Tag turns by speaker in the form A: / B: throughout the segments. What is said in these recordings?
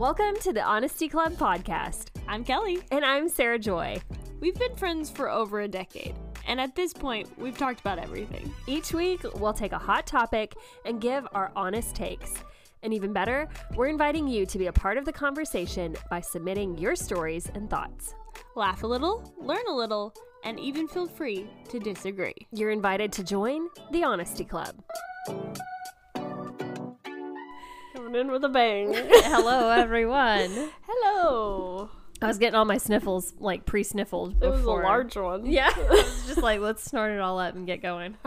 A: Welcome to the Honesty Club podcast.
B: I'm Kelly.
A: And I'm Sarah Joy.
B: We've been friends for over a decade, and at this point, we've talked about everything.
A: Each week, we'll take a hot topic and give our honest takes. And even better, we're inviting you to be a part of the conversation by submitting your stories and thoughts.
B: Laugh a little, learn a little, and even feel free to disagree.
A: You're invited to join the Honesty Club.
B: In with a bang.
A: Hello, everyone.
B: Hello.
A: I was getting all my sniffles like pre-sniffled before.
B: It was a large one.
A: Yeah, I was just like, let's snort it all up and get going.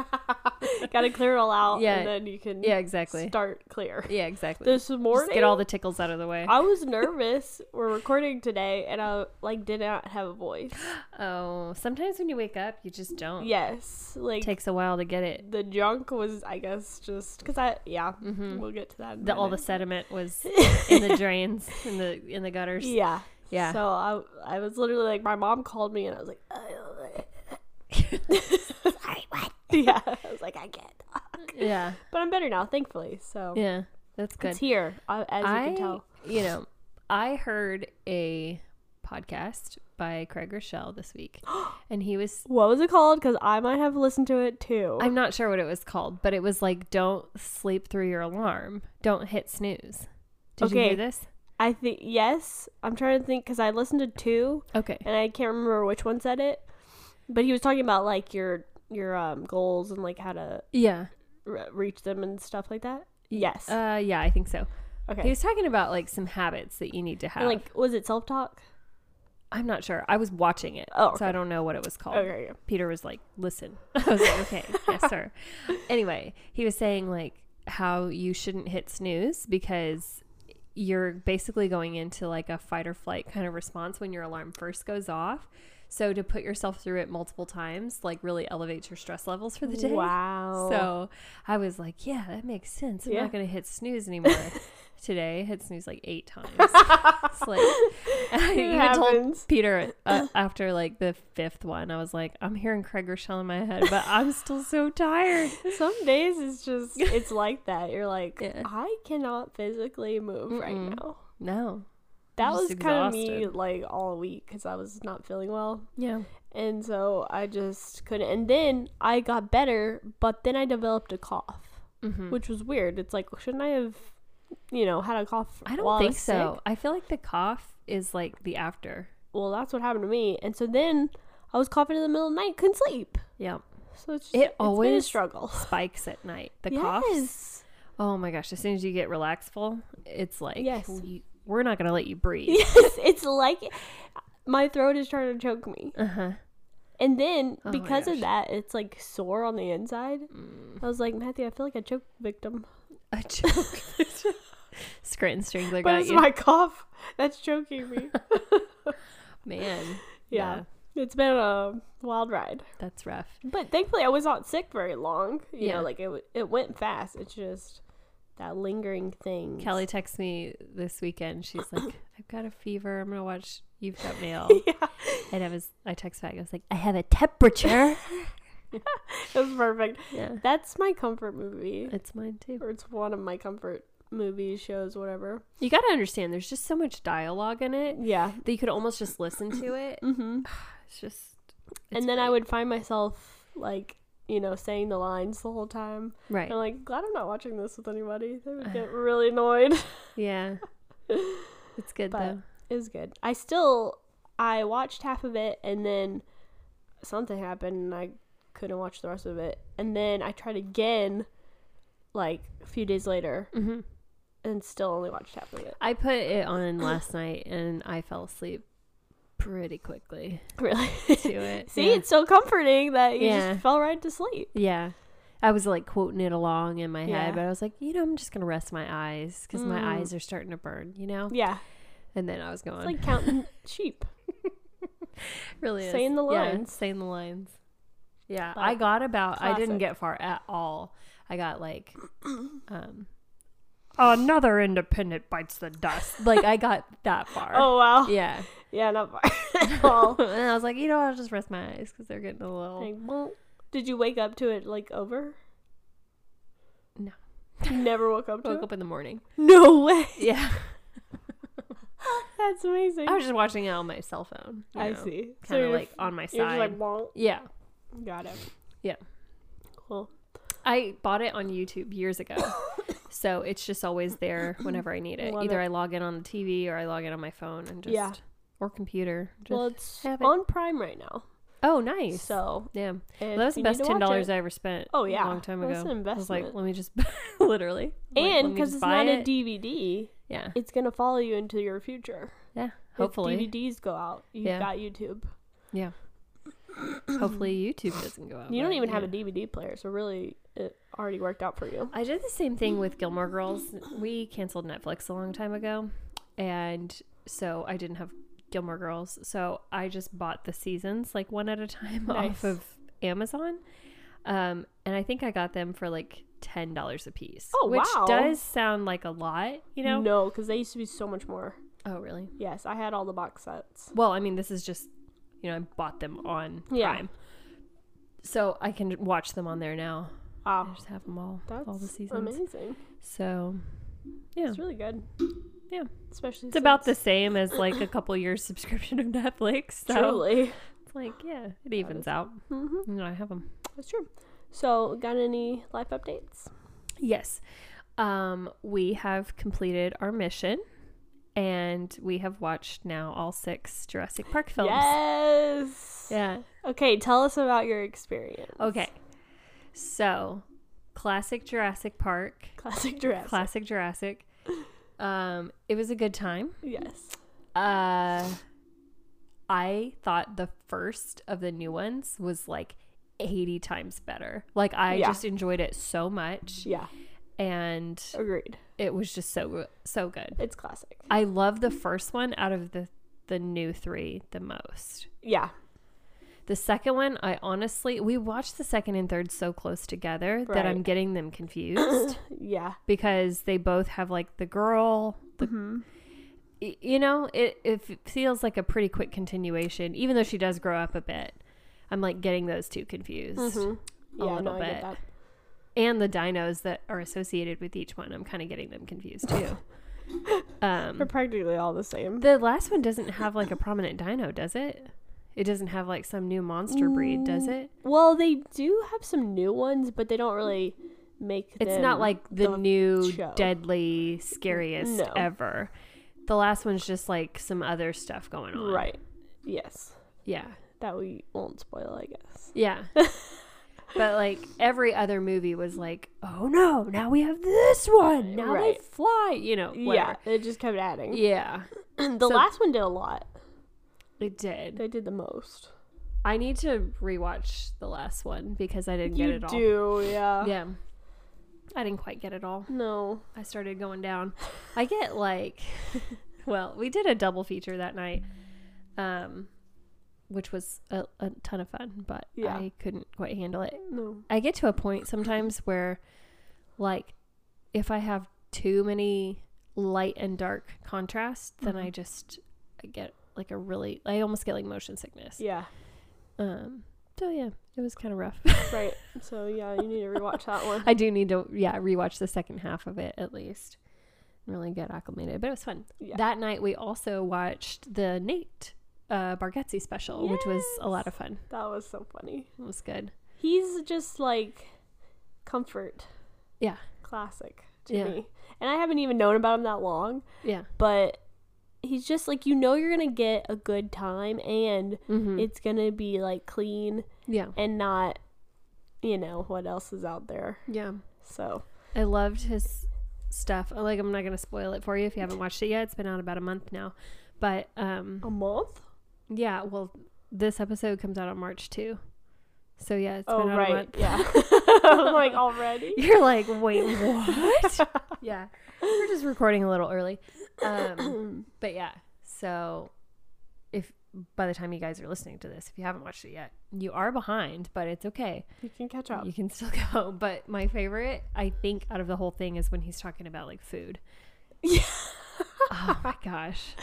B: Got to clear it all out,
A: Yeah.
B: and then you can
A: Yeah, exactly.
B: start clear.
A: Yeah, exactly.
B: This
A: Just
B: morning,
A: get all the tickles out of the way.
B: I was nervous. We're recording today, and I like did not have a voice.
A: Oh, sometimes when you wake up, you just don't.
B: Yes, like
A: It takes a while to get it.
B: the junk was, I guess, just because I yeah.
A: Mm-hmm.
B: We'll get to that.
A: The, all the sediment was in the drains, in the in the gutters.
B: Yeah.
A: Yeah.
B: So I I was literally like my mom called me and I was like sorry what? Yeah. I was like I can't talk.
A: yeah,
B: But I'm better now, thankfully. So
A: yeah, that's good.
B: it's here uh, as you
A: I,
B: can tell.
A: you know, I heard a podcast by Craig Groeschel this week, and he was.
B: What was it called? Because I might have listened to it too.
A: I'm not sure what it was called, but it was like, "Don't sleep through your alarm. Don't hit snooze." Did you hear this?
B: I think yes. I'm trying to think because I listened to two
A: Okay.
B: and I can't remember which one said it. But he was talking about like your your um goals and like how to
A: Yeah.
B: re- reach them and stuff like that. Yes.
A: Uh, yeah, I think so.
B: Okay.
A: He was talking about like some habits that you need to have.
B: And, like was it self talk?
A: I'm not sure. I was watching it,
B: Oh,
A: so. I don't know what it was called.
B: Okay. yeah.
A: Peter was like, "Listen." I was like, "Okay, yes, sir." Anyway, he was saying like how you shouldn't hit snooze because you're basically going into like a fight or flight kind of response when your alarm first goes off. So to put yourself through it multiple times like really elevates your stress levels for the day.
B: Wow.
A: So I was like, yeah, that makes sense. I'm
B: Yeah.
A: not going to hit snooze anymore today. Hit snooze like eight times. it's like, I even told. Peter uh, after like the fifth one, I was like, I'm hearing Craig Groeschel in my head, but I'm still so tired.
B: Some days it's just it's like that. You're like,
A: Yeah.
B: I cannot physically move right
A: Mm-mm.
B: now.
A: No.
B: That
A: I'm
B: was kind of me like all week because I was not feeling well,
A: Yeah.
B: and so I just couldn't. And then I got better, but then I developed a cough,
A: hmm
B: which was weird. It's like, shouldn't I have, you know, had a cough?
A: I don't think
B: was
A: so.
B: sick?
A: I feel like the cough is like the after.
B: Well, that's what happened to me, and so then I was coughing in the middle of the night, couldn't sleep.
A: Yeah.
B: So it's just,
A: It
B: it's been a
A: always
B: struggle.
A: Spikes at night. The
B: yes.
A: coughs. Oh my gosh. As soon as you get relaxful, it's like,
B: Yes.
A: we, we're not going to let you breathe.
B: Yes, it's like my throat is trying to choke me.
A: Uh huh.
B: And then
A: Oh
B: because of that, it's like sore on the inside.
A: Mm.
B: I was like, Matthew, I feel like a choke victim.
A: A joke. Scranton Strangler
B: But
A: got
B: it's
A: you.
B: my cough that's choking me.
A: Man.
B: yeah. It's been a wild ride.
A: That's rough.
B: But thankfully, I was not sick very long. You
A: Yeah.
B: know, like it, w- it went fast. It's just that lingering thing.
A: Kelly texts me this weekend. She's like, I've got a fever. I'm going to watch You've Got Mail.
B: yeah.
A: and I was, I text back. I was like, I have a temperature.
B: It was perfect.
A: yeah.
B: That's my comfort movie.
A: It's mine too.
B: Or it's one of my comfort movies, shows, whatever.
A: You got to understand, there's just so much dialogue in it
B: Yeah.
A: that you could almost just listen to it.
B: Mm-hmm.
A: It's just. it's
B: and then I would find myself like you know saying the lines the whole time.
A: Right.
B: I'm like glad I'm not watching this with anybody. They would get really annoyed.
A: Yeah. It's good
B: But-
A: though.
B: it was good. I still I watched half of it and then something happened and I couldn't watch the rest of it. And then I tried again like a few days later
A: hmm
B: and still only watched half of it.
A: I put it on last night and I fell asleep pretty quickly
B: Really.
A: to it.
B: See,
A: yeah.
B: it's so comforting that you
A: Yeah.
B: just fell right to sleep.
A: Yeah. I was like quoting it along in my
B: Yeah.
A: head, but I was like, you know, I'm just going to rest my eyes because my
B: Mm.
A: eyes are starting to burn, you know?
B: Yeah.
A: And then I was going,
B: It's like counting sheep.
A: really is.
B: saying the
A: Yeah,
B: lines.
A: saying the lines. Yeah.
B: But
A: I got about, I didn't get far at all. I got like, um, another independent bites the dust. Like I got that far.
B: Oh wow.
A: Yeah.
B: Yeah, not far at all.
A: and I was like, you know, I'll just rest my eyes because they're getting a little.
B: Like, well, did you wake up to it like over?
A: No.
B: You never woke up to
A: Woke
B: it?
A: up in the morning.
B: No way.
A: Yeah.
B: That's amazing.
A: I was just watching it on my cell phone.
B: I
A: know,
B: see.
A: Kind of
B: you're
A: like on my side.
B: like,
A: yeah.
B: Got it.
A: Yeah.
B: Cool.
A: I bought it on YouTube years ago. so it's just always there whenever I need it.
B: Love
A: Either
B: it.
A: I log in on the TV or I log in on my phone and just
B: Yeah.
A: or computer. Just,
B: well, it's
A: have it.
B: on Prime right now.
A: oh, nice.
B: So
A: yeah. Well, that was the best ten dollars I ever spent.
B: Oh, yeah.
A: a long time
B: That's
A: ago.
B: an
A: I was like, let me just literally, like,
B: and because
A: just
B: it's not a. DVD,
A: yeah,
B: it's gonna follow you into your future.
A: yeah.
B: If
A: Hopefully,
B: DVDs go out, you've
A: Yeah.
B: got YouTube.
A: yeah. Hopefully, YouTube doesn't go out.
B: You don't even have a DVD player, so really, it already worked out for you.
A: I did the same thing with Gilmore Girls. We canceled Netflix a long time ago, and so I didn't have Gilmore Girls. So I just bought the seasons like one at a time
B: Nice.
A: off of Amazon, um, and I think I got them for like ten dollars a piece.
B: Oh,
A: which
B: wow.
A: does sound like a lot, you know?
B: No, because they used to be so much more.
A: Oh, really?
B: Yes, I had all the box sets.
A: Well, I mean, this is just you know I bought them on
B: Yeah.
A: Prime, so I can watch them on there now. I just have them all,
B: that's
A: all the seasons.
B: amazing.
A: So yeah.
B: It's really good.
A: Yeah.
B: especially
A: It's about the same as like a couple years subscription of Netflix. So
B: Truly,
A: it's like, yeah, it evens out.
B: hmm
A: You know, I have them.
B: that's true. So, got any life updates?
A: Yes. Um, we have completed our mission and we have watched now all six Jurassic Park films.
B: Yes.
A: Yeah.
B: Okay, tell us about your experience.
A: Okay. So, classic Jurassic Park,
B: Classic Jurassic.
A: classic Jurassic. Um, it was a good time.
B: Yes.
A: Uh I thought the first of the new ones was like 80 times better. Like I
B: Yeah.
A: just enjoyed it so much
B: Yeah.
A: And
B: Agreed.
A: it was just so so good.
B: It's classic.
A: I love the first one out of the the new 3 the most.
B: Yeah.
A: The second one, I honestly we watched the second and third so close together that I'm getting them confused
B: Yeah.
A: because they both have like the girl, the
B: hmm
A: you know, it, it feels like a pretty quick continuation, even though she does grow up a bit. I'm like getting those two confused.
B: hmm
A: a
B: Yeah,
A: little
B: no, I
A: bit. And the dinos that are associated with each one, I'm kind of getting them confused too. um, They're
B: practically all the same.
A: the last one doesn't have like a prominent dino, does it? It doesn't have like some new monster breed, does
B: Mm,
A: it?
B: Well, they do have some new ones, but they don't really make.
A: It's not like the,
B: the
A: new
B: show.
A: deadly scariest
B: No.
A: ever. The last one's just like some other stuff going on.
B: right. Yes,
A: Yeah.
B: that we won't spoil, I guess.
A: Yeah. but like every other movie was like, oh no, now we have this one. Now
B: Right.
A: they fly. You know,
B: Yeah,
A: whatever.
B: they just kept adding.
A: Yeah.
B: the
A: So-
B: last one did a lot.
A: It did.
B: They did the most.
A: I need to rewatch the last one because I didn't
B: you
A: get it all.
B: do, yeah.
A: Yeah. I didn't quite get it all.
B: No.
A: I started going down. I get like well, we did a double feature that night. Um which was a, a ton of fun, but
B: Yeah.
A: I couldn't quite handle it.
B: No.
A: I get to a point sometimes where, like, if I have too many light and dark contrast, then I
B: Mhm.
A: just I get like a really I almost get like motion sickness.
B: Yeah.
A: Um. So yeah, it was kind of rough.
B: Right. So yeah, you need to rewatch that one.
A: I do need to yeah rewatch the second half of it at least, really get acclimated. But it was fun.
B: Yeah.
A: That night we also watched the Nate uh, Bargatze special, which was a lot of fun.
B: That was so funny.
A: It was good.
B: He's just like comfort.
A: Yeah.
B: Classic to
A: Yeah.
B: me. And I haven't even known about him that long,
A: Yeah.
B: but he's just like you know you're going to get a good time and
A: Mm-hmm.
B: it's going to be like clean
A: yeah.
B: and not you know what else is out there.
A: Yeah.
B: So,
A: I loved his stuff. Like I'm not gonna spoil it for you if you haven't watched it yet. It's been out about a month now. But um
B: a month?
A: Yeah, well this episode comes out on March 2. So yeah, it's
B: oh,
A: been out a month.
B: Yeah. I'm like already.
A: You're like, wait, what? yeah. We're just recording a little early. Um but yeah. So if by the time you guys are listening to this, if you haven't watched it yet, you are behind, but it's okay.
B: you can catch up.
A: You can still go. But my favorite, I think, out of the whole thing is when he's talking about like food.
B: Yeah.
A: Oh my gosh,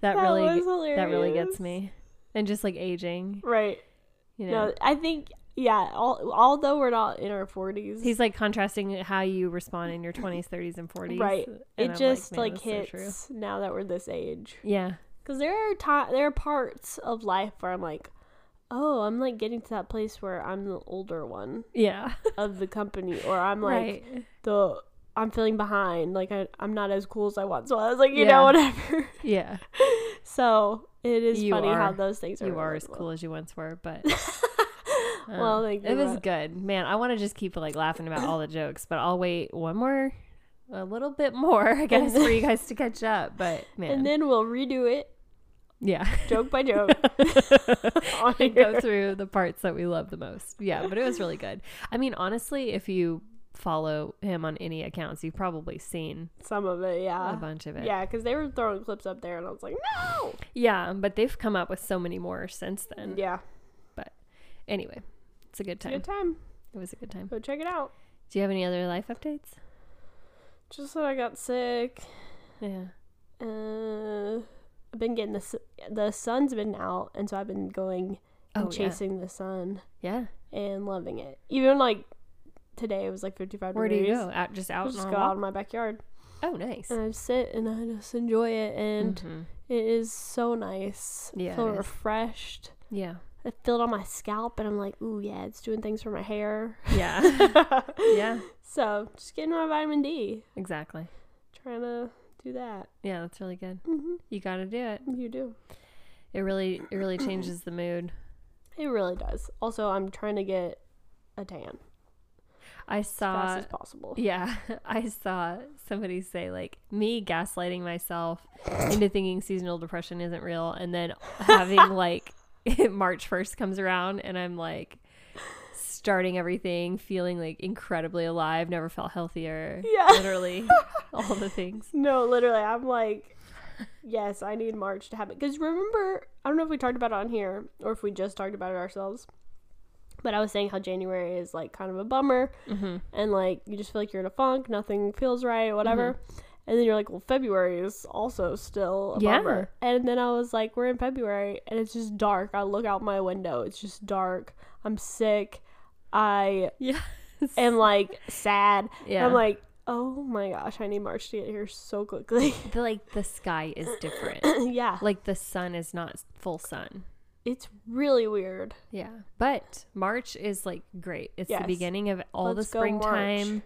A: that,
B: That
A: really that really gets me, and just like aging,
B: Right.
A: you know.
B: No, I think yeah, all, although we're not in our 40s.
A: He's like contrasting how you respond in your 20s, 30s, and 40s.
B: Right.
A: And
B: it
A: I'm
B: just
A: man,
B: like,
A: that's so
B: hits now that we're this age.
A: Yeah.
B: Cuz there are ti- there are parts of life where I'm like, "Oh, I'm like getting to that place where I'm the older one
A: Yeah.
B: of the company or I'm like
A: right.
B: the I'm feeling behind. Like I, I'm not as cool as I once was. Like you
A: Yeah.
B: know, whatever.
A: Yeah.
B: so it is
A: You
B: funny how those things are.
A: You are as cool as you once were, but.
B: Well,
A: um,
B: thank
A: it was
B: but-
A: good, man. I want to just keep like laughing about all the jokes, but I'll wait one more, a little bit more, I guess, for you guys to catch up. But man,
B: And then we'll redo it
A: yeah,
B: joke by joke.
A: and go through the parts that we love the most. Yeah, but it was really good. I mean, honestly, if you follow him on any accounts, you've probably seen
B: Some of it, yeah, a
A: bunch of it.
B: Yeah, because they were throwing clips up there, and I was like, no.
A: Yeah, but they've come up with so many more since then.
B: Yeah, But
A: Anyway, it's a good
B: it's a
A: time.
B: good time.
A: It was a good time.
B: Go check it out.
A: Do you have any other life updates?
B: Just that I got sick.
A: Yeah.
B: Uh, I've been getting the the sun's been out, and so I've been going and
A: Oh, yeah.
B: chasing the sun
A: Yeah.
B: and loving it. Even like today, it was like 55
A: Where do
B: degrees.
A: you go? Out just
B: I
A: out
B: just go out in my backyard
A: Oh, nice.
B: and I sit and I just enjoy it, and
A: Mhm.
B: it is so nice.
A: Yeah,
B: I feel
A: it is.
B: refreshed.
A: Yeah.
B: I feel it on my scalp, and I'm like, ooh, yeah, it's doing things for my hair.
A: Yeah. yeah.
B: So just getting my vitamin D.
A: Exactly.
B: Trying to do that.
A: Yeah, that's really good.
B: hmm
A: You got to do it.
B: You do.
A: It really it really changes the mood.
B: It really does. Also, I'm trying to get a tan
A: I
B: as fast
A: saw
B: as possible.
A: Yeah, I saw somebody say like me gaslighting myself into thinking seasonal depression isn't real and then having like March 1st comes around and I'm like starting everything, feeling like incredibly alive, never felt healthier.
B: Yeah.
A: Literally all the things.
B: No, literally, I'm like, yes, I need March to happen. Because remember, I don't know if we talked about it on here or if we just talked about it ourselves, but I was saying how January is like kind of a bummer
A: hmm
B: and like you just feel like you're in a funk, nothing feels right, whatever. And then you're like, well, February is also still a
A: Yeah.
B: bummer. And then I was like, we're in February and it's just dark. I look out my window, it's just dark. I'm sick. I
A: Yeah.
B: am like sad.
A: Yeah.
B: I'm like, oh my gosh, I need March to get here so quickly.
A: the, like the sky is different.
B: yeah,
A: like the sun is not full sun.
B: It's really weird.
A: Yeah. But March is like great. It's
B: Yes.
A: the beginning of all
B: Let's
A: the springtime.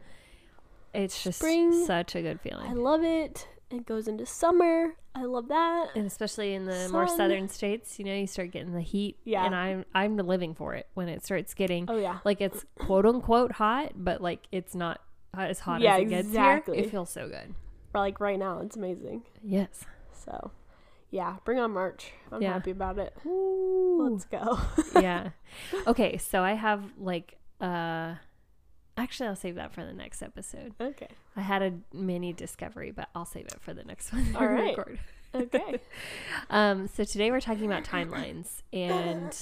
A: It's just
B: Spring.
A: such a good feeling.
B: I love it. It goes into summer. I love that.
A: and especially in the more southern states, you know, you start getting the heat.
B: Yeah.
A: And I'm I'm living for it when it starts getting
B: Oh yeah.
A: like it's quote unquote hot, but like it's not as hot
B: Yeah,
A: as it gets
B: exactly.
A: here. It feels so good.
B: Like right now, it's amazing.
A: Yes.
B: So, yeah, bring on March. I'm
A: Yeah.
B: happy about it.
A: Ooh.
B: Let's go.
A: yeah. Okay, so I have like uh actually I'll save that for the next episode.
B: okay.
A: I had a mini discovery, but I'll save it for the next one.
B: All right.
A: record.
B: Okay.
A: Um, so today we're talking about timelines and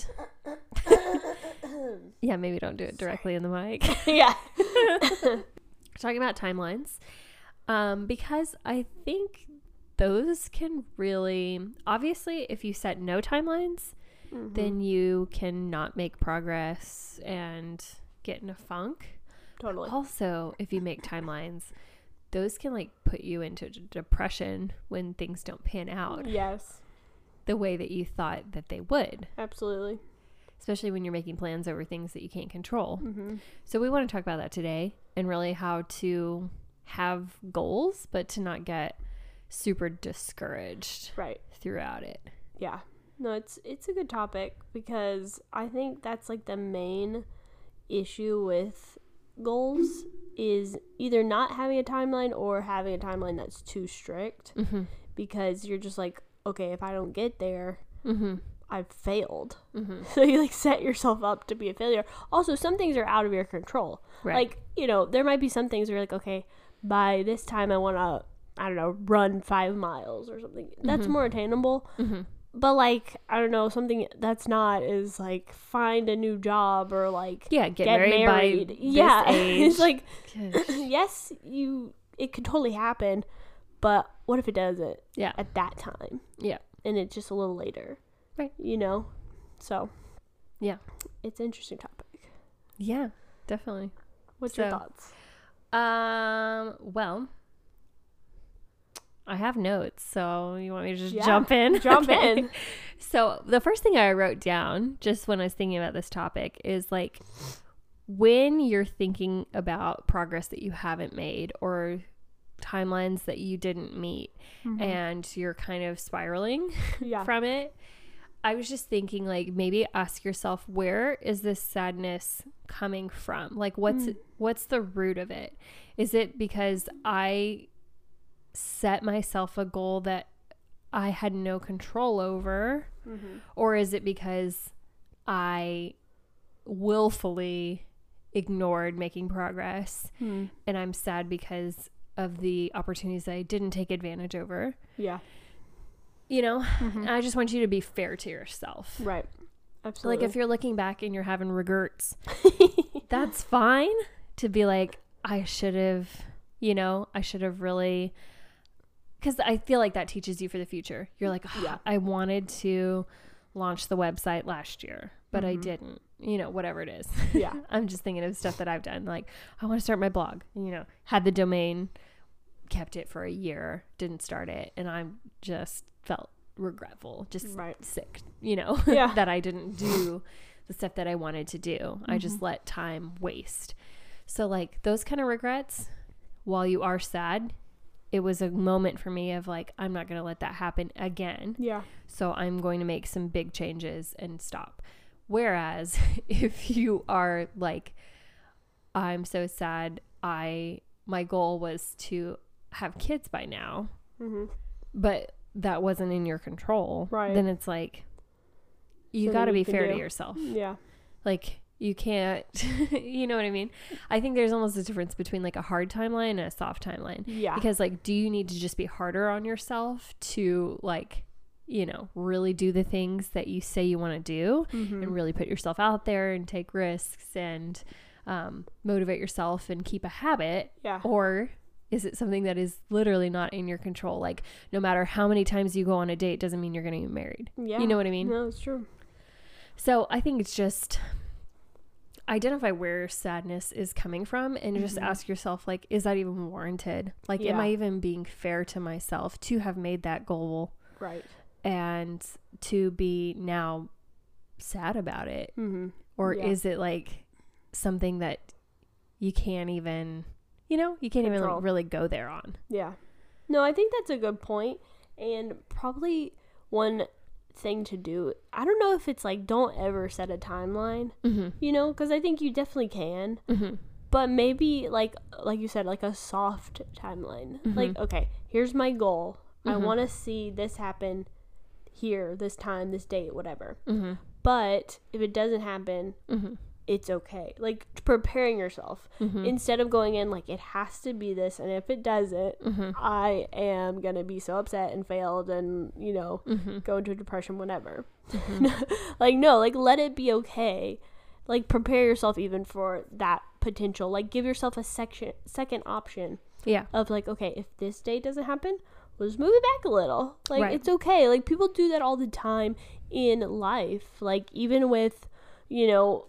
A: yeah, maybe don't do it directly in the mic.
B: yeah.
A: We're talking about timelines um, because I think those can really obviously if you set no timelines,
B: Mm-hmm.
A: then you cannot make progress and get in a funk.
B: Totally.
A: Also, if you make timelines, those can like put you into d- depression when things don't pan out
B: Yes.
A: the way that you thought that they would,
B: Absolutely.
A: especially when you're making plans over things that you can't control.
B: Mm-hmm.
A: So, we want to talk about that today and really how to have goals, but to not get super discouraged
B: Right.
A: throughout it.
B: Yeah. No, it's it's a good topic because I think that's like the main issue with goals is either not having a timeline or having a timeline that's too strict
A: Mm-hmm.
B: because you're just like, okay, if I don't get there,
A: Mm-hmm.
B: I've failed.
A: Mm-hmm.
B: So you like set yourself up to be a failure. Also, some things are out of your control.
A: Right.
B: Like, you know, there might be some things where you're like, okay, by this time I want to, I don't know, run five miles or something. That's more attainable.
A: mm-hmm.
B: But like, I don't know, something that's not is like find a new job or like
A: Yeah, get,
B: get
A: married,
B: married.
A: by
B: yeah,
A: this age.
B: it's like yes, you it could totally happen, but what if it doesn't
A: yeah,
B: at that time
A: yeah,
B: and it's just a little later,
A: Right.
B: You know, so
A: Yeah.
B: it's an interesting topic.
A: Yeah, definitely.
B: What's your thoughts?
A: Um, well, I have notes, so you want me to just
B: Yeah,
A: jump in?
B: jump
A: Okay.
B: in.
A: So, the first thing I wrote down just when I was thinking about this topic is like when you're thinking about progress that you haven't made or timelines that you didn't meet mm-hmm. and you're kind of spiraling
B: Yeah.
A: from it. I was just thinking like maybe ask yourself where is this sadness coming from? Like what's mm. what's the root of it? Is it because I set myself a goal that I had no control over
B: Mm-hmm.
A: or is it because I willfully ignored making progress
B: Hmm.
A: and I'm sad because of the opportunities that I didn't take advantage over?
B: Yeah.
A: You know, and I just want you to be fair to yourself.
B: Right. Absolutely.
A: Like if you're looking back and you're having regrets, that's fine to be like, I should have, you know, I should have really, because I feel like that teaches you for the future. You're like, "Ah,
B: Yeah.
A: I wanted to launch the website last year, but I
B: Mhm.
A: didn't, you know, whatever it is.
B: Yeah.
A: I'm just thinking of stuff that I've done. Like, I want to start my blog, you know, had the domain, kept it for a year, didn't start it, and I just felt regretful, just
B: Right.
A: sick, you know,
B: Yeah.
A: that I didn't do the stuff that I wanted to do. I just
B: Mm-hmm.
A: let time waste. So, like, those kind of regrets, while you are sad, it was a moment for me of like, I'm not going to let that happen again.
B: Yeah.
A: So I'm going to make some big changes and stop. Whereas if you are like, I'm so sad, I, my goal was to have kids by now,
B: Mm-hmm.
A: but that wasn't in your control.
B: Right.
A: Then it's like, you
B: So
A: got to be fair to yourself.
B: Yeah.
A: Like, you can't, you know what I mean? I think there's almost a difference between like a hard timeline and a soft timeline
B: Yeah.
A: because like do you need to just be harder on yourself to like you know really do the things that you say you want to do
B: Mhm.
A: and really put yourself out there and take risks and um, motivate yourself and keep a habit
B: Yeah.
A: or is it something that is literally not in your control like no matter how many times you go on a date doesn't mean you're going to get married
B: Yeah.
A: you know what i mean
B: No, it's true.
A: so I think it's just identify where sadness is coming from and just
B: Mhm.
A: ask yourself like is that even warranted? Like am I even being fair to myself to have made that goal
B: Right.
A: and to be now sad about it?
B: Mm-hmm.
A: Or
B: Yeah.
A: is it like something that you can't even you know, you can't even like, really go there on.
B: Yeah. No, I think that's a good point, and probably one thing to do. I don't know if it's like don't ever set a timeline,
A: Mm-hmm.
B: you know, because I think you definitely can,
A: Mm-hmm.
B: but maybe like like you said, like a soft timeline.
A: Mhm.
B: Like, okay, here's my goal. I
A: Mhm.
B: want to see this happen here, this time, this date, whatever.
A: Mm-hmm.
B: But if it doesn't happen,
A: Mm-hmm.
B: It's okay. Like preparing yourself
A: Mm-hmm.
B: instead of going in like it has to be this, and if it doesn't,
A: mm-hmm.
B: I am gonna be so upset and failed and you know
A: Mm-hmm.
B: go into depression whatever
A: Mm-hmm.
B: like no like let it be okay like prepare yourself even for that potential like give yourself a section second option
A: Yeah.
B: of like okay if this day doesn't happen we'll just move it back a little like
A: Right.
B: it's okay like people do that all the time in life like even with you know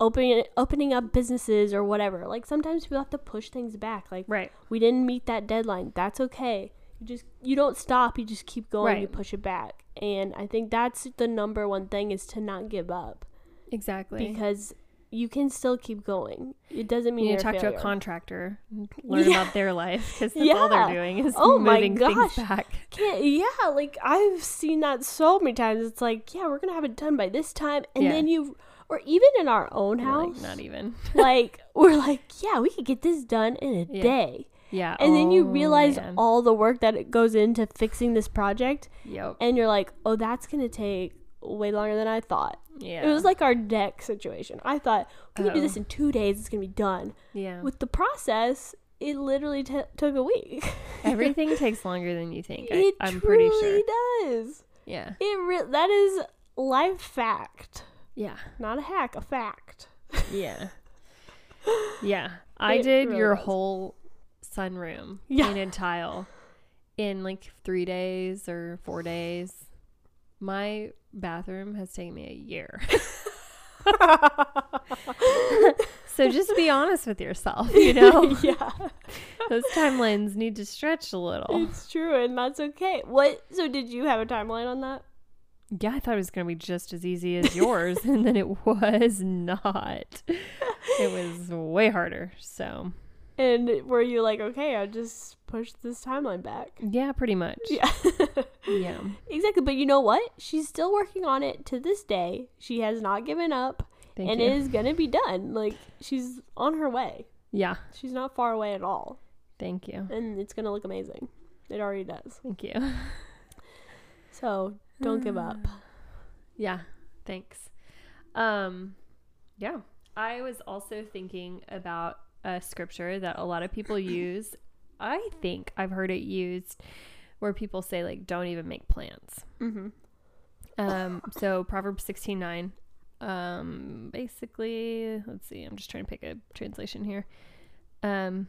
B: opening opening up businesses or whatever. Like sometimes people have to push things back. Like
A: Right.
B: we didn't meet that deadline. That's okay. You just you don't stop. You just keep going. You push it back. And i think that's the number one thing is to not give up.
A: Exactly.
B: because you can still keep going. It doesn't mean
A: you
B: you're
A: need to talk to a contractor and learn
B: Yeah.
A: about their life because that's all they're doing is
B: Oh my
A: moving
B: gosh.
A: things back.
B: Can't, yeah like i've seen that so many times. It's like yeah we're gonna have it done by this time and
A: Yeah.
B: then you or even in our own house
A: Like, not even.
B: like we're like yeah we could get this done in a
A: Yeah.
B: day
A: Yeah.
B: and then you
A: oh,
B: realize
A: man.
B: all the work that it goes into fixing this project
A: Yep.
B: and you're like, oh, that's gonna take way longer than I thought.
A: Yeah.
B: It was like our deck situation. I thought we could do this
A: Oh.
B: in two days. It's gonna be done.
A: yeah.
B: With the process, it literally t- took a week.
A: Everything takes longer than you think. I,
B: it
A: I'm
B: truly
A: pretty sure.
B: does.
A: Yeah.
B: It re- that is life fact,
A: Yeah.
B: not a hack, a fact.
A: Yeah. Yeah. I
B: It
A: did
B: really
A: your
B: does.
A: whole sunroom
B: Yeah.
A: painted tile in like three days or four days. My bathroom has taken me a year. So just be honest with yourself, you know?
B: yeah.
A: Those timelines need to stretch a little.
B: It's true, and that's okay. What? So, did you have a timeline on that?
A: Yeah, I thought it was going to be just as easy as yours, and then it was not. It was way harder. So,
B: And were you like, okay, I'll just push this timeline back?
A: yeah, pretty much.
B: Yeah.
A: Yeah.
B: exactly. But you know what? She's still working on it to this day. She has not given up,
A: Thank
B: and
A: you.
B: it is going to be done. Like, she's on her way.
A: yeah.
B: She's not far away at all.
A: Thank you.
B: And it's going to look amazing. It already does.
A: Thank you.
B: So, don't give up.
A: Yeah. Thanks. Um yeah. I was also thinking about a scripture that a lot of people use. I think I've heard it used where people say like don't even make plans.
B: Mm-hmm.
A: Um so Proverbs 16:9 um basically let's see I'm just trying to pick a translation here. Um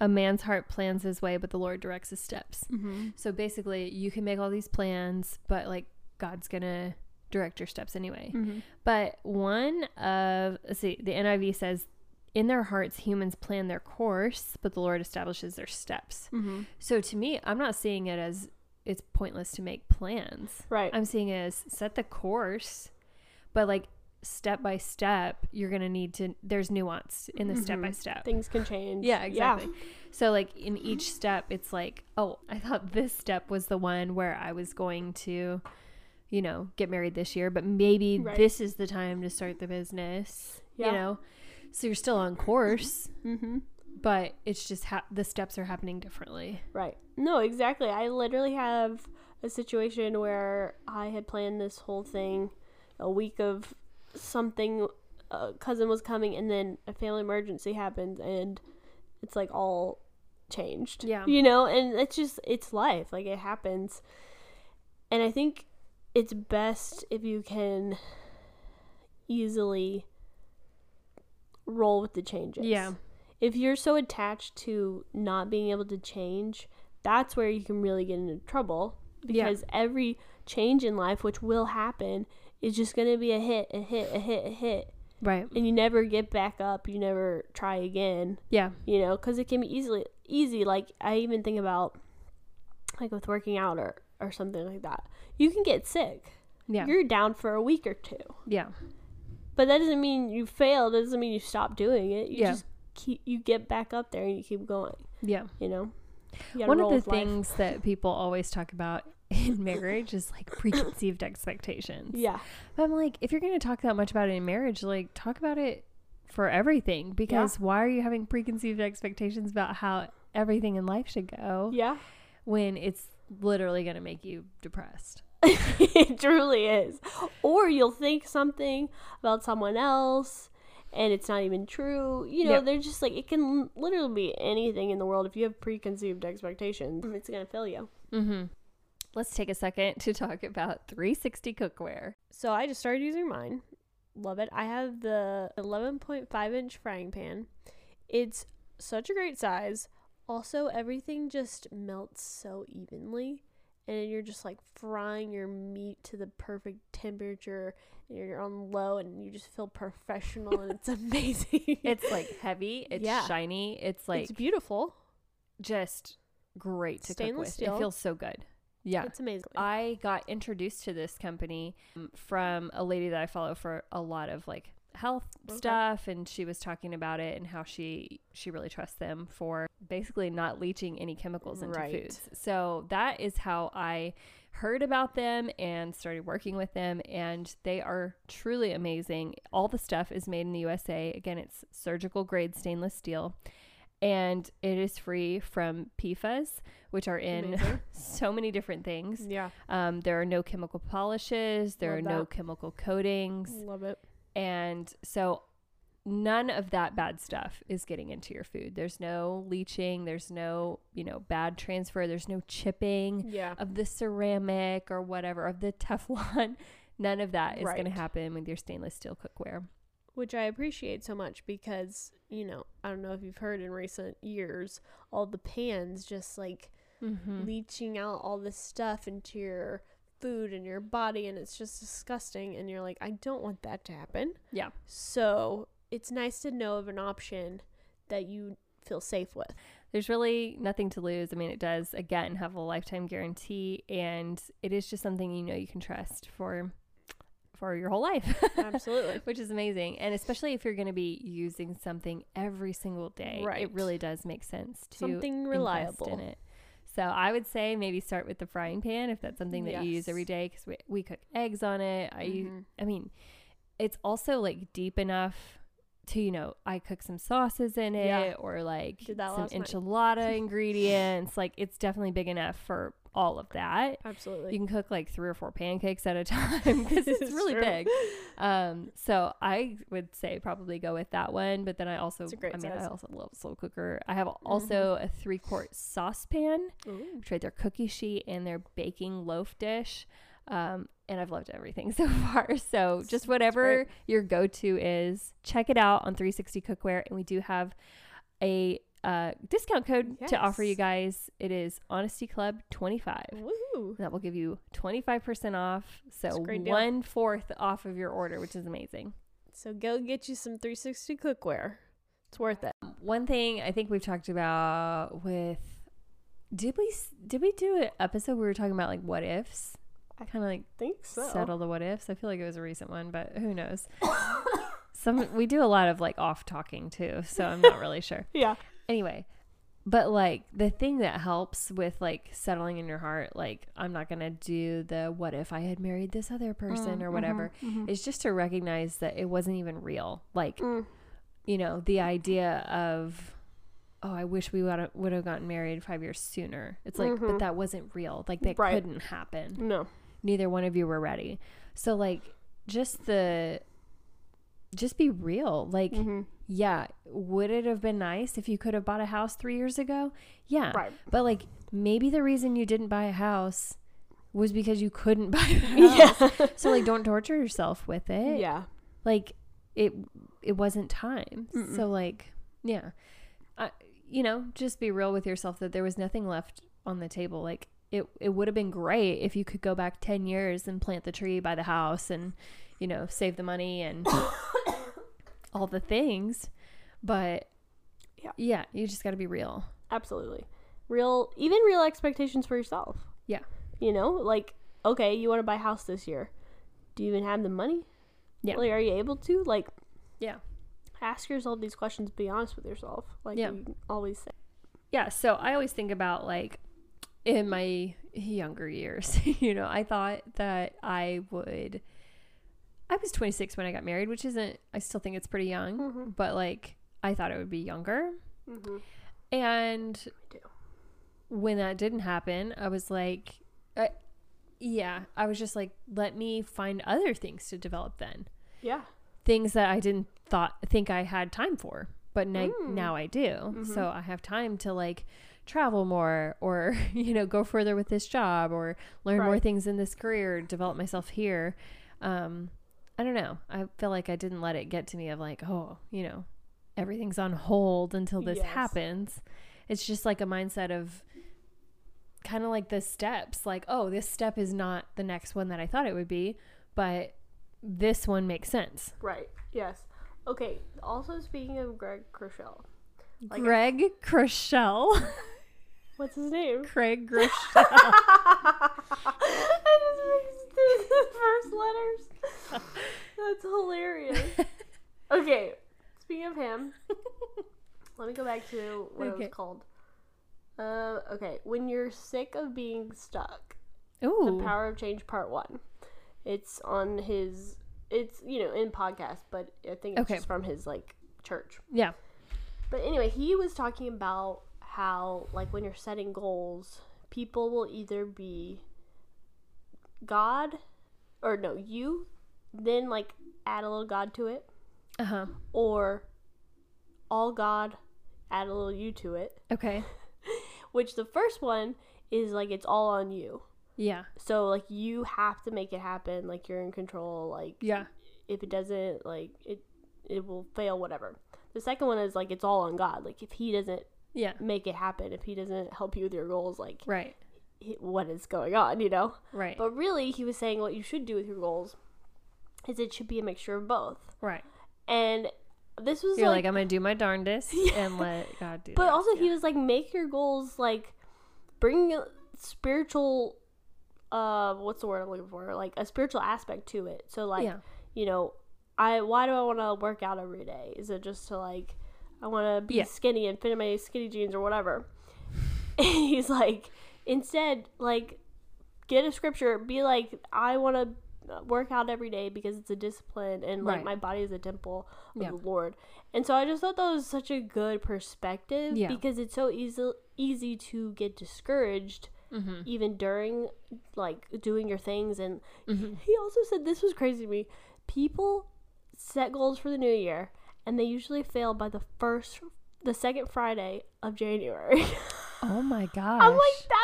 A: a man's heart plans his way but the Lord directs his steps.
B: Mm-hmm.
A: So basically, you can make all these plans, but like God's gonna direct your steps anyway.
B: Mm-hmm.
A: But one of let's see, the NIV says, "In their hearts, humans plan their course, but the Lord establishes their steps."
B: Mm-hmm.
A: So to me, I'm not seeing it as it's pointless to make plans.
B: Right.
A: I'm seeing it as set the course, but like step by step, you're gonna need to. There's nuance in the step by
B: Mhm.
A: step.
B: Things can change.
A: Yeah, exactly. So like in each step, it's like, oh, I thought this step was the one where I was going to, you know, get married this year, but maybe
B: Right.
A: this is the time to start the business.
B: Yeah.
A: You know, so you're still on course,
B: Mm-hmm.
A: but it's just ha- the steps are happening differently.
B: Right. No, exactly. I literally have a situation where I had planned this whole thing a week of something a cousin was coming and then a family emergency happens and it's like all changed.
A: Yeah.
B: You know, and it's just it's life. Like it happens. And I think it's best if you can easily roll with the changes
A: Yeah.
B: if you're so attached to not being able to change, that's where you can really get into trouble
A: Yeah.
B: because every change in life, which will happen, is just going to be a hit, a hit, a hit, a hit.
A: Right.
B: And you never get back up, you never try again,
A: Yeah.
B: you know, because it can be easily easy. Like, I even think about, like, with working out or, or something like that. You can get sick.
A: Yeah.
B: You're down for a week or two.
A: yeah.
B: But that doesn't mean you failed. That doesn't mean you stop doing it. You
A: Yeah.
B: just keep you get back up there and you keep going.
A: Yeah.
B: You know. You
A: One of the
B: with life.
A: things that people always talk about in marriage is like preconceived expectations.
B: Yeah.
A: But I'm like, if you're going to talk that much about it in marriage, like talk about it for everything because why are you having preconceived expectations about how everything in life should go
B: Yeah.
A: when it's literally going to make you depressed?
B: it truly is. Or you'll think something about someone else and it's not even true. You know,
A: Yep.
B: they're just like it can literally be anything in the world if you have preconceived expectations. It's going to fill you.
A: Mm-hmm. Let's take a second to talk about 360 cookware.
B: So I just started using mine. Love it. I have the 11.5 inch frying pan. It's such a great size. Also, everything just melts so evenly. And you're just like frying your meat to the perfect temperature. And you're on low and you just feel professional and it's amazing.
A: It's like heavy, it's
B: Yeah.
A: shiny, it's like
B: it's beautiful.
A: just great to cook with.
B: steel.
A: It feels so good. Yeah.
B: It's amazing.
A: I got introduced to this company um, from a lady that I follow for a lot of like health
B: Okay.
A: stuff and she was talking about it and how she she really trusts them for basically not leaching any chemicals into
B: Right.
A: foods. So that is how I heard about them and started working with them and they are truly amazing. All the stuff is made in the USA. Again, it's surgical grade stainless steel and it is free from PFAS, which are in
B: Amazing.
A: so many different things.
B: yeah.
A: Um, there are no chemical polishes, there
B: Love
A: are no chemical coatings,
B: Love it.
A: and so none of that bad stuff is getting into your food. There's no leaching, there's no, you know, bad transfer, there's no chipping
B: Yeah.
A: of the ceramic or whatever, of the Teflon. None of that is going to happen with your stainless steel cookware.
B: Which I appreciate so much because, you know, I don't know if you've heard in recent years, all the pans just like
A: Mm-hmm.
B: leaching out all this stuff into your food and your body, and it's just disgusting. And you're like, I don't want that to happen.
A: Yeah.
B: So it's nice to know of an option that you feel safe with.
A: There's really nothing to lose. I mean, it does again have a lifetime guarantee, and it is just something you know you can trust for for your whole life.
B: Absolutely.
A: Which is amazing. And especially if you're going to be using something every single day,
B: Right.
A: it really does make sense to
B: Something reliable.
A: in it. So I would say maybe start with the frying pan if that's something that you use every day because we, we cook eggs on it. I use,
B: Mhm.
A: I mean, it's also like deep enough to you know I cook some sauces in it
B: Yeah.
A: or like some enchilada ingredients. Like it's definitely big enough for all of that.
B: Absolutely.
A: You can cook like three or four pancakes at a time because it's
B: It's
A: really
B: true.
A: big. Um, so I would say probably go with that one. But then I also,
B: It's a great
A: I mean, I
B: size. Mm-hmm.
A: also love slow cooker. I have also a three quart saucepan.
B: Ooh.
A: Tried their cookie sheet and their baking loaf dish. Um, and I've loved everything so far. So just whatever your go to is, check it out on 360 Cookware. And we do have a uh, discount code to offer you guys. It is Honesty Club 25.
B: Woohoo.
A: That will give you 25% off. So
B: a great deal.
A: one fourth off of your order, which is amazing.
B: So go get you some 360 cookware. It's worth it.
A: One thing I think we've talked about with did we did we do an episode where we were talking about like what ifs? I kind of like
B: think so.
A: settle the what ifs. I feel like it was a recent one, but who knows? Some we do a lot of like off talking too, so I'm not really sure.
B: Yeah.
A: Anyway, but like the thing that helps with like settling in your heart, like I'm not gonna do the what if I had married this other person or whatever, is just to recognize that it wasn't even real. Like,
B: Mm.
A: you know, the idea of oh, I wish we would have gotten married five years sooner. It's like, but that wasn't real. Like that
B: Right.
A: couldn't happen
B: No.
A: neither one of you were ready. So like just the just be real. Like
B: Mm-hmm.
A: Yeah, would it have been nice if you could have bought a house 3 years ago? Yeah.
B: Right.
A: But like maybe the reason you didn't buy a house was because you couldn't buy a house.
B: Yeah.
A: So like don't torture yourself with it.
B: yeah.
A: Like it it wasn't time.
B: Mm-mm.
A: So like yeah. I, you know, just be real with yourself that there was nothing left on the table. Like it it would have been great if you could go back 10 years and plant the tree by the house and you know, save the money and all the things. But
B: Yeah.
A: yeah, you just got to be real.
B: Absolutely. Real, even real expectations for yourself.
A: Yeah.
B: You know, like, okay, you want to buy a house this year. Do you even have the money?
A: Yeah.
B: Like, are you able to? Like,
A: Yeah.
B: ask yourself these questions. Be honest with yourself. Like
A: Yeah.
B: you always say.
A: Yeah, so I always think about like in my younger years, you know, I thought that I would I was 26 when I got married, which isn't I still think it's pretty young,
B: Mhm.
A: but like I thought it would be younger.
B: Mm-hmm.
A: And when that didn't happen, I was like uh, yeah, I was just like let me find other things to develop then.
B: Yeah.
A: Things that I didn't thought think I had time for, but now,
B: Mm.
A: now I do. So I have time to like travel more or you know go further with this job or learn more things in this career, develop myself here. Um I don't know. I feel like I didn't let it get to me of like, oh, you know, everything's on hold until this
B: Yes.
A: happens. It's just like a mindset of kind of like the steps, like, oh, this step is not the next one that I thought it would be, but this one makes sense.
B: Right. Yes. Okay. Also, speaking of Greg Crushell, Like
A: Greg Crochelle.
B: what's his name?
A: Craig Groeschel.
B: I just mixed the first letters. That's hilarious. Okay, speaking of him, let me go back to what it was called. Uh, okay, when you're sick of being stuck,
A: Ooh.
B: the power of change, part one. It's on his. It's you know in podcast, but I think it's
A: Okay.
B: just from his like church.
A: Yeah.
B: But anyway, he was talking about how, like, when you're setting goals, people will either be God, or no, you, then, like, add a little God to it,
A: Uh huh.
B: or all God, add a little you to it.
A: Okay.
B: Which the first one is, like, it's all on you.
A: Yeah.
B: So, like, you have to make it happen. Like, you're in control. Like,
A: Yeah.
B: if it doesn't, like, it, it will fail, whatever. The second one is, like, it's all on God. Like, if He doesn't
A: Yeah.
B: make it happen if he doesn't help you with your goals like
A: Right.
B: What is going on you know
A: Right.
B: but really he was saying what you should do with your goals is it should be a mixture of both
A: right.
B: and this was
A: You're like,
B: like,
A: I'm gonna do my darndest
B: Yeah.
A: and let God do. It.
B: But
A: the
B: also
A: rest."
B: he was like, make your goals like bring spiritual. Uh, what's the word I'm looking for? Like a spiritual aspect to it. So like,
A: yeah,
B: you know, I why do I want to work out every day? Is it just to like I want to be
A: Yeah.
B: skinny and fit in my skinny jeans or whatever? He's like instead like get a scripture, be like I want to work out every day because it's a discipline and like
A: Right.
B: my body is a temple of
A: Yeah.
B: the Lord. And so I just thought that was such a good perspective
A: Yeah.
B: because it's so easy easy to get discouraged
A: mm-hmm.
B: even during like doing your things and
A: Mhm.
B: he also said this was crazy to me people set goals for the new year and they usually fail by the first the second friday of january
A: oh my gosh,
B: i'm like that's so fast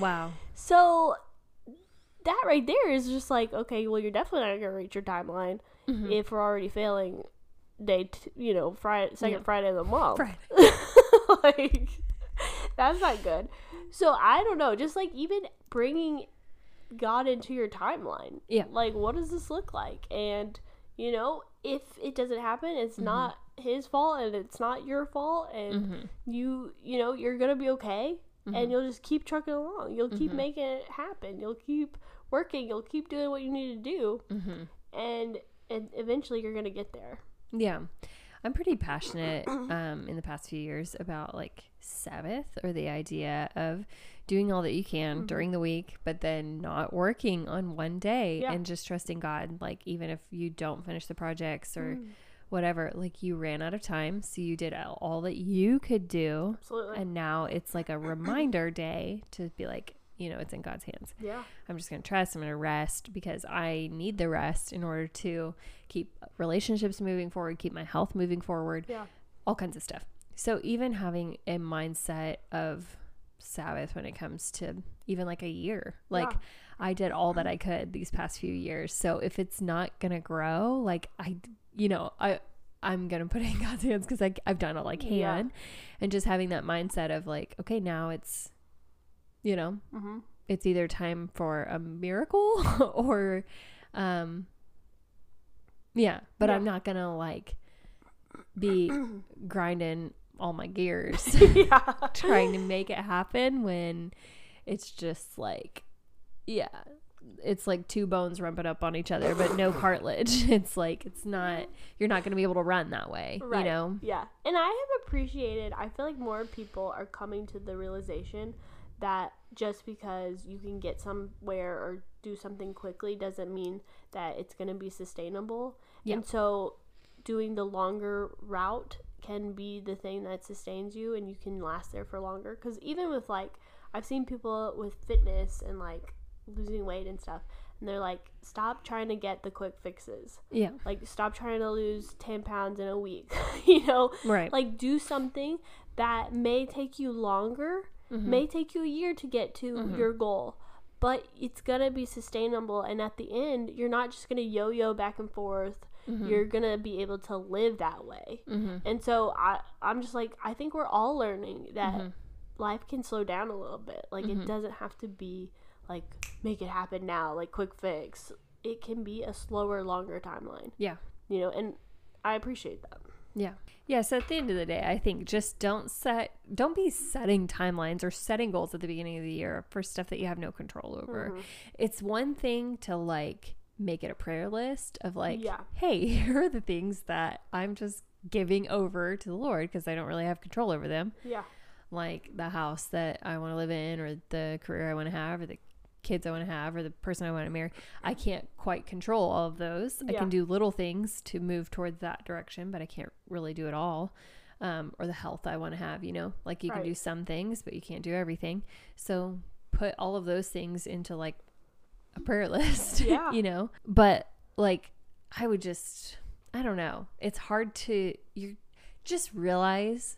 A: wow,
B: so that right there is just like okay well you're definitely not gonna reach your timeline
A: Mhm.
B: if we're already failing day t- you know friday second
A: Yeah.
B: friday of the month
A: Friday.
B: like that's not good so i don't know just like even bringing god into your timeline
A: Yeah.
B: like what does this look like and you know if it doesn't happen it's
A: Mm-hmm.
B: not his fault and it's not your fault and
A: Mhm.
B: you you know you're gonna be okay
A: Mm-hmm.
B: and you'll just keep trucking along you'll keep making it happen you'll keep working you'll keep doing what you need to do
A: Mhm.
B: and and eventually you're gonna get there
A: Yeah. I'm pretty passionate um, in the past few years about like Sabbath or the idea of doing all that you can
B: Mm-hmm.
A: during the week, but then not working on one day
B: Yeah.
A: and just trusting God. Like, even if you don't finish the projects or
B: Mm.
A: Whatever, like you ran out of time. So you did all that you could do.
B: absolutely
A: And now it's like a reminder day to be like, you know, it's in God's hands.
B: yeah
A: I'm just going to trust. I'm to rest because I need the rest in order to keep relationships moving forward, keep my health moving forward,
B: yeah
A: all kinds of stuff. So, even having a mindset of Sabbath when it comes to even like a year, like
B: Yeah.
A: I did all that I could these past few years. So, if it's not going to grow, like I, you know, I, I'm gonna put it in God's hands because I've done all I can,
B: Yeah.
A: and just having that mindset of like, okay, now it's, you know,
B: mm-hmm.
A: it's either time for a miracle or um yeah but i'm not gonna like be grinding all my gears
B: yeah
A: trying to make it happen when it's just like yeah it's like two bones rumping up on each other but no cartilage it's like it's not you're not gonna be able to run that way
B: Right.
A: you know
B: Yeah. And I have appreciated, I feel like more people are coming to the realization that just because you can get somewhere or do something quickly doesn't mean that it's going to be sustainable.
A: Yeah.
B: And so doing the longer route can be the thing that sustains you and you can last there for longer. Because even with like, I've seen people with fitness and like losing weight and stuff, and they're like, stop trying to get the quick fixes.
A: Yeah.
B: Like stop trying to lose 10 pounds in a week. You know?
A: Right.
B: Like do something that may take you longer
A: Mhm.
B: may take you a year to get to
A: Mhm.
B: your goal but it's gonna be sustainable. And at the end you're not just gonna yo-yo back and forth.
A: Mhm.
B: you're gonna be able to live that way.
A: Mhm.
B: and so I, i'm just like i think we're all learning that
A: Mhm.
B: life can slow down a little bit. Like it doesn't have to be like make it happen now like quick fix it can be a slower longer timeline
A: yeah
B: you know and i appreciate that
A: Yeah. Yeah. So at the end of the day, I think just don't set, don't be setting timelines or setting goals at the beginning of the year for stuff that you have no control over.
B: Mhm.
A: It's one thing to like make it a prayer list of like,
B: Yeah.
A: hey, here are the things that I'm just giving over to the Lord because I don't really have control over them.
B: yeah
A: Like the house that I want to live in, or the career I want to have, or the kids I want to have, or the person I want to marry. I can't quite control all of those. I can do little things to move towards that direction, but I can't really do it all. Um, or the health I want to have, you know, like you can do some things, but you can't do everything. So put all of those things into like a prayer list,
B: Yeah.
A: you know, but like I would just, I don't know. It's hard to, you just realize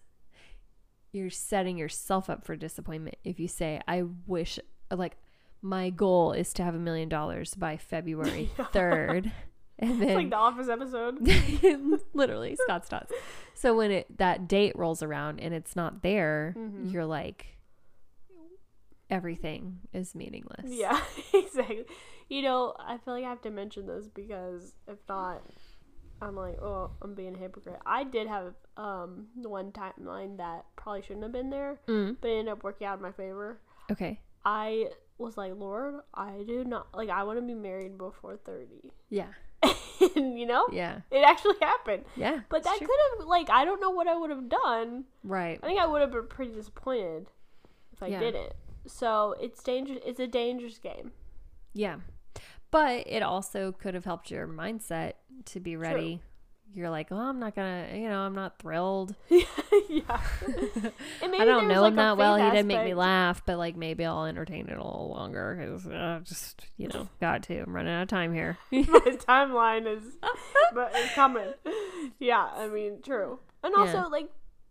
A: you're setting yourself up for disappointment if you say, I wish, like, my goal is to have a million dollars by February 3rd. And
B: it's
A: then
B: like the office episode
A: literally Scott's Tots. So when it that date rolls around and it's not there,
B: Mhm.
A: you're like everything is meaningless.
B: yeah exactly you know i feel like i have to mention this because if not I'm like, oh, I'm being a hypocrite. I did have um one timeline that probably shouldn't have been there,
A: Mm.
B: but it ended up working out in my favor.
A: Okay.
B: I was like, Lord, I do not like. I want to be married before thirty.
A: Yeah.
B: and, you know,
A: Yeah.
B: it actually happened.
A: Yeah.
B: But that could have like I don't know what I would have done.
A: Right.
B: I think I would have been pretty disappointed if I
A: Yeah.
B: didn't. So it's dangerous. It's a dangerous game.
A: Yeah. But it also could have helped your mindset to be ready. You're like, oh, I'm not gonna, you know, I'm not thrilled.
B: yeah.
A: I don't know
B: like,
A: him that well. He
B: faith
A: did make me laugh, but like maybe I'll entertain it a little longer because uh, just you know, got to. I'm running out of time here.
B: My timeline is, but it's coming. Yeah, I mean, true. And also,
A: Yeah.
B: like,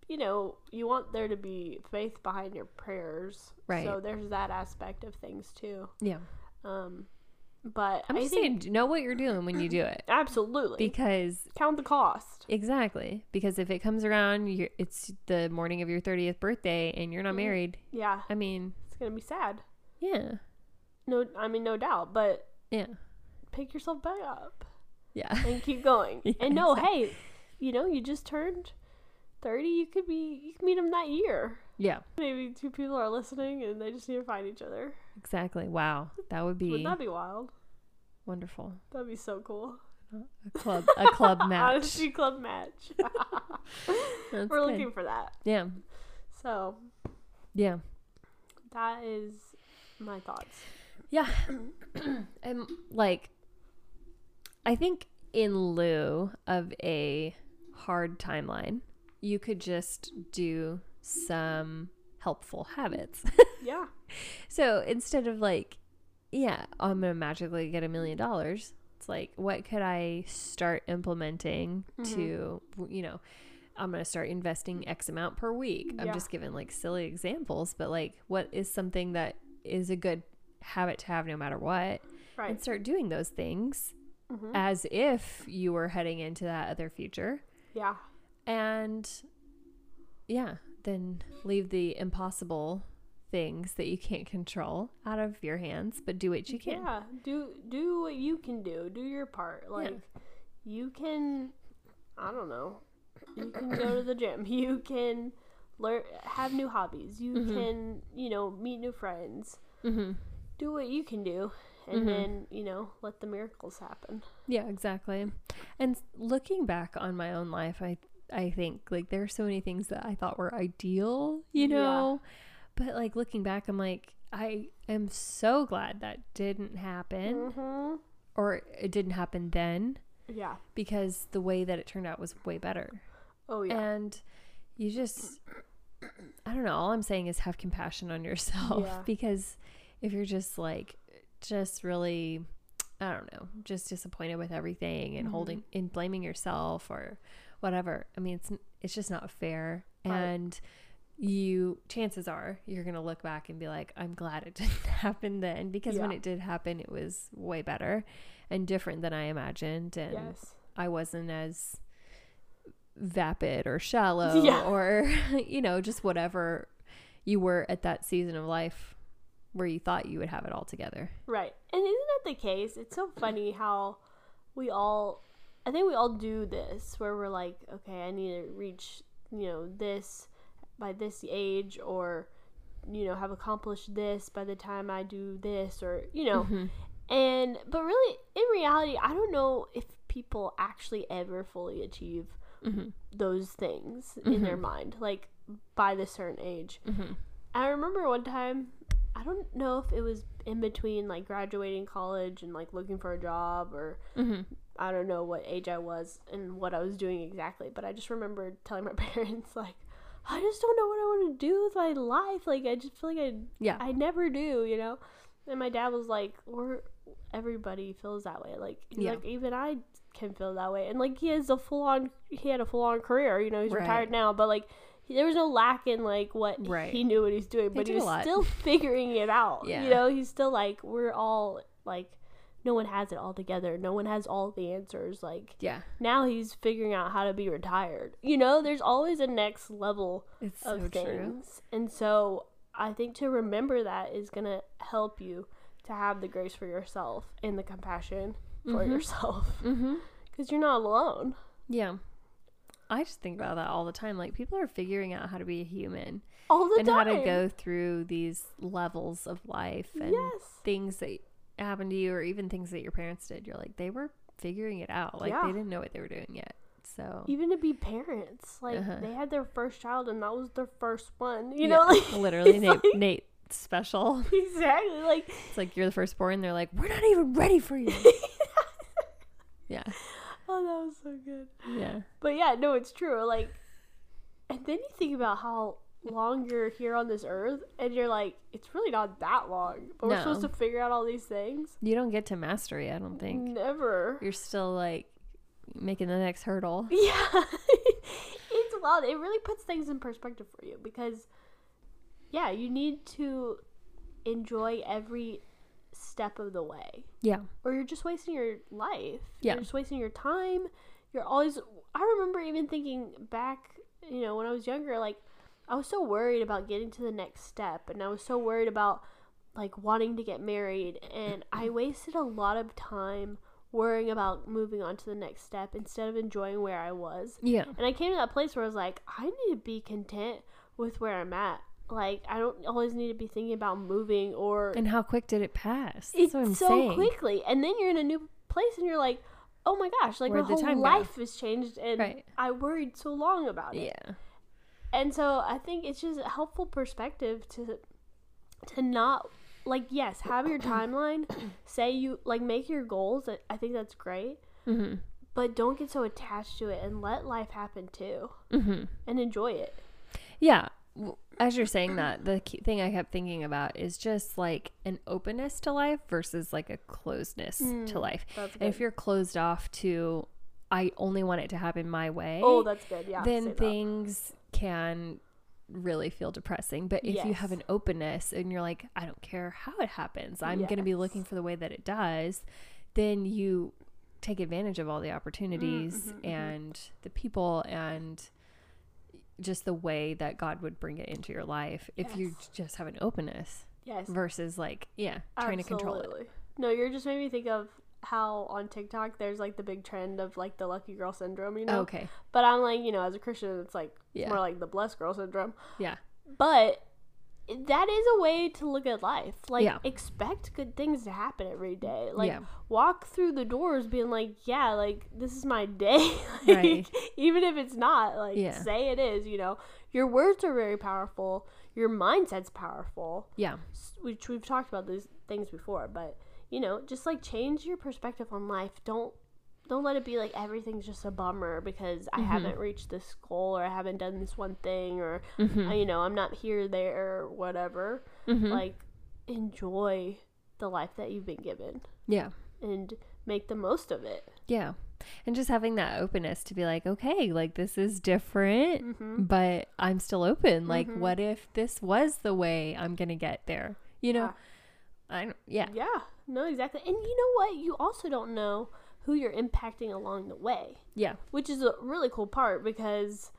B: you know, you want there to be faith behind your prayers.
A: Right.
B: So there's that aspect of things too.
A: yeah,
B: Um, but
A: I'm
B: I
A: just
B: think
A: saying, know what you're doing when you do it
B: absolutely
A: because
B: count the cost.
A: exactly because if it comes around, it's the morning of your 30th birthday and you're not
B: Mhm.
A: married.
B: Yeah,
A: I mean,
B: it's gonna be sad.
A: yeah,
B: No, I mean, no doubt. But
A: yeah,
B: pick yourself back up
A: yeah,
B: and keep going.
A: Yeah,
B: and no,
A: exactly.
B: hey, you know, you just turned thirty. You could be, you can meet him that year.
A: yeah,
B: Maybe two people are listening and they just need to find each other.
A: Exactly. Wow, that would be
B: Wouldn't that be wild?
A: wonderful.
B: That'd be so cool.
A: A club, a club match.
B: Honesty club match. We're
A: good.
B: looking for that.
A: Yeah,
B: So
A: yeah.
B: that is my thoughts.
A: Yeah. and like I think in lieu of a hard timeline, you could just do some helpful habits.
B: Yeah.
A: so instead of like, yeah, I'm going to magically get a million dollars, it's like, what could I start implementing to, you know, I'm going to start investing X amount per week. I'm just giving like silly examples, but like, what is something that is a good habit to have no matter what?
B: Right.
A: and start doing those things
B: Mhm.
A: as if you were heading into that other future.
B: Yeah.
A: And yeah, then leave the impossible things that you can't control out of your hands, but do what you can.
B: Yeah. Do do what you can do. Do your part. Like you can I don't know. You can go to the gym. You can learn have new hobbies. You
A: Mhm.
B: can, you know, meet new friends.
A: Mm-hmm.
B: Do what you can do and
A: Mhm.
B: then, you know, let the miracles happen.
A: Yeah, exactly. And looking back on my own life, I I think like there are so many things that I thought were ideal, you
B: Yeah.
A: know. But like looking back, I'm like I am so glad that didn't happen
B: Mhm.
A: or it didn't happen then
B: Yeah.
A: because the way that it turned out was way better.
B: Oh yeah.
A: And you just I don't know, all I'm saying is have compassion on yourself
B: Yeah.
A: because if you're just like just really I don't know, just disappointed with everything and
B: Mhm.
A: holding and blaming yourself or whatever. I mean, it's it's just not fair.
B: Right.
A: And you chances are you're going to look back and be like, I'm glad it didn't happen then because when it did happen, it was way better and different than I imagined and
B: yes.
A: I wasn't as vapid or shallow
B: Yeah.
A: or you know, just whatever you were at that season of life where you thought you would have it all together.
B: Right. And isn't that the case? It's so funny how we all I think we all do this where we're like, okay, I need to reach, you know, this by this age or you know, have accomplished this by the time I do this or you know.
A: Mhm.
B: And but really in reality, I don't know if people actually ever fully achieve
A: Mhm.
B: those things in their mind like by this certain age. I remember one time, I don't know if it was in between like graduating college and like looking for a job or
A: Mhm.
B: I don't know what age I was and what I was doing exactly, but I just remember telling my parents like I just don't know what I want to do with my life. Like I just feel like I
A: Yeah.
B: I never do, you know. And my dad was like, "Or everybody feels that way. Like
A: Yeah.
B: like even I can feel that way." And like he has a full on he had a full on career, you know, he's
A: Right.
B: retired now, but like there was no lack in like what
A: Right.
B: he knew what he's doing, but he was still figuring it out.
A: Yeah.
B: You know, he's still like we're all like no one has it all together. No one has all the answers. Like
A: Yeah.
B: now he's figuring out how to be retired. You know, there's always a next level
A: It's
B: of
A: so true.
B: things. And so I think to remember that is going to help you to have the grace for yourself and the compassion for
A: Mhm.
B: yourself. Because you're not alone.
A: Yeah. I just think about that all the time. Like people are figuring out how to be a human
B: All the time.
A: and
B: time.
A: how to go through these levels of life and
B: Yes.
A: things that happened to you or even things that your parents did. You're like they were figuring it out. Like
B: Yeah.
A: they didn't know what they were doing yet. So
B: Even to be parents, like
A: Uh-huh.
B: they had their first child and that was their first one. You
A: Yeah,
B: know, like
A: literally Nate,
B: like-
A: Nate special.
B: exactly like
A: It's like you're the firstborn. They're like, we're not even ready for you. yeah,
B: oh that was so good.
A: yeah,
B: But yeah, no, it's true. Like, and then you think about how long you're here on this earth, and you're like, it's really not that long. But we're supposed to figure out all these things.
A: you don't get to mastery. I don't think
B: Never.
A: you're still like making the next hurdle.
B: Yeah, it's wild. It really puts things in perspective for you because, yeah, you need to enjoy every step of the way.
A: Yeah,
B: or you're just wasting your life.
A: Yeah.
B: You're just wasting your time. You're always I remember even thinking back, you know, when I was younger, like I was so worried about getting to the next step and I was so worried about like wanting to get married and I wasted a lot of time worrying about moving on to the next step instead of enjoying where I was.
A: yeah,
B: And I came to that place where I was like, I need to be content with where I'm at. Like I don't always need to be thinking about moving or
A: and how quick did it pass? That's
B: it's
A: what I'm
B: so
A: saying.
B: quickly and then you're in a new place and you're like oh my gosh like
A: Where'd
B: my whole
A: time go?
B: life has changed and
A: Right.
B: i worried so long about it
A: Yeah,
B: and so i think it's just a helpful perspective to to not like yes have your timeline say you like make your goals I- i think that's great
A: mm-hmm.
B: but don't get so attached to it and let life happen too
A: Mm-hmm.
B: and enjoy it
A: Yeah. As you're saying that, the thing I kept thinking about is just like an openness to life versus like a closedness to life.
B: that's
A: And if you're closed off to, I only want it to happen my way,
B: oh that's good yeah
A: then
B: that.
A: things can really feel depressing. But if you have an openness and you're like, I don't care how it happens, I'm going to be looking for the way that it does, then you take advantage of all the opportunities
B: mhm, mhm.
A: and the people and just the way that God would bring it into your life if you just have an openness
B: yes
A: versus like, yeah, trying to control it.
B: No, you're just made me think of how on TikTok there's like the big trend of like the lucky girl syndrome, you know?
A: Okay.
B: But I'm like, you know, as a Christian, it's like it's more like the blessed girl syndrome.
A: Yeah.
B: But that is a way to look at life. Like
A: Yeah.
B: expect good things to happen every day. Like
A: Yeah.
B: walk through the doors being like, yeah, like this is my day. like,
A: Right.
B: Even if it's not, like
A: Yeah.
B: say it is, you know. Your words are very powerful. Your mindset's powerful
A: Yeah.
B: which we've talked about these things before, but you know, just like change your perspective on life. Don't don't let it be like everything's just a bummer because I haven't reached this goal or I haven't done this one thing or
A: Mm-hmm.
B: you know, I'm not here there or whatever.
A: Mm-hmm.
B: Like enjoy the life that you've been given
A: yeah.
B: and make the most of it.
A: Yeah. And just having that openness to be like, okay, like this is different,
B: Mm-hmm.
A: but I'm still open. Like,
B: Mhm.
A: what if this was the way I'm going to get there? You know? I don't, yeah.
B: Yeah. No, exactly. And you know what? You also don't know who you're impacting along the way.
A: Yeah.
B: which is a really cool part because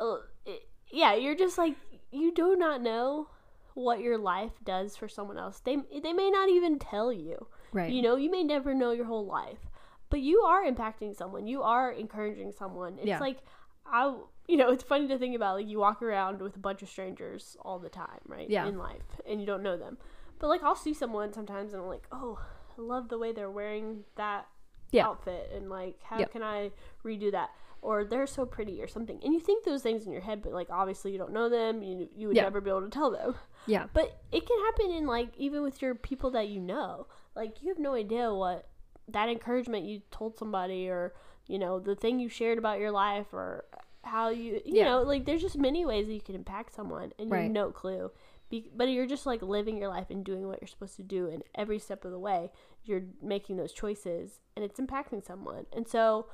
B: uh, it, yeah you're just like you do not know what your life does for someone else they they may not even tell you
A: Right.
B: you know you may never know your whole life but you are impacting someone you are encouraging someone it's
A: Yeah.
B: like i you know it's funny to think about like you walk around with a bunch of strangers all the time right
A: Yeah.
B: in life and you don't know them but like i'll see someone sometimes and i'm like oh i love the way they're wearing that
A: Yeah.
B: outfit and like how
A: Yep.
B: can i redo that or they're so pretty or something and you think those things in your head but like obviously you don't know them you, you would
A: Yeah.
B: never be able to tell them
A: yeah.
B: but it can happen in like even with your people that you know like you have no idea what that encouragement you told somebody or you know the thing you shared about your life or how you you
A: Yeah.
B: know like there's just many ways that you can impact someone and you
A: Right.
B: have no clue Be- but you're just like living your life and doing what you're supposed to do and every step of the way you're making those choices and it's impacting someone and so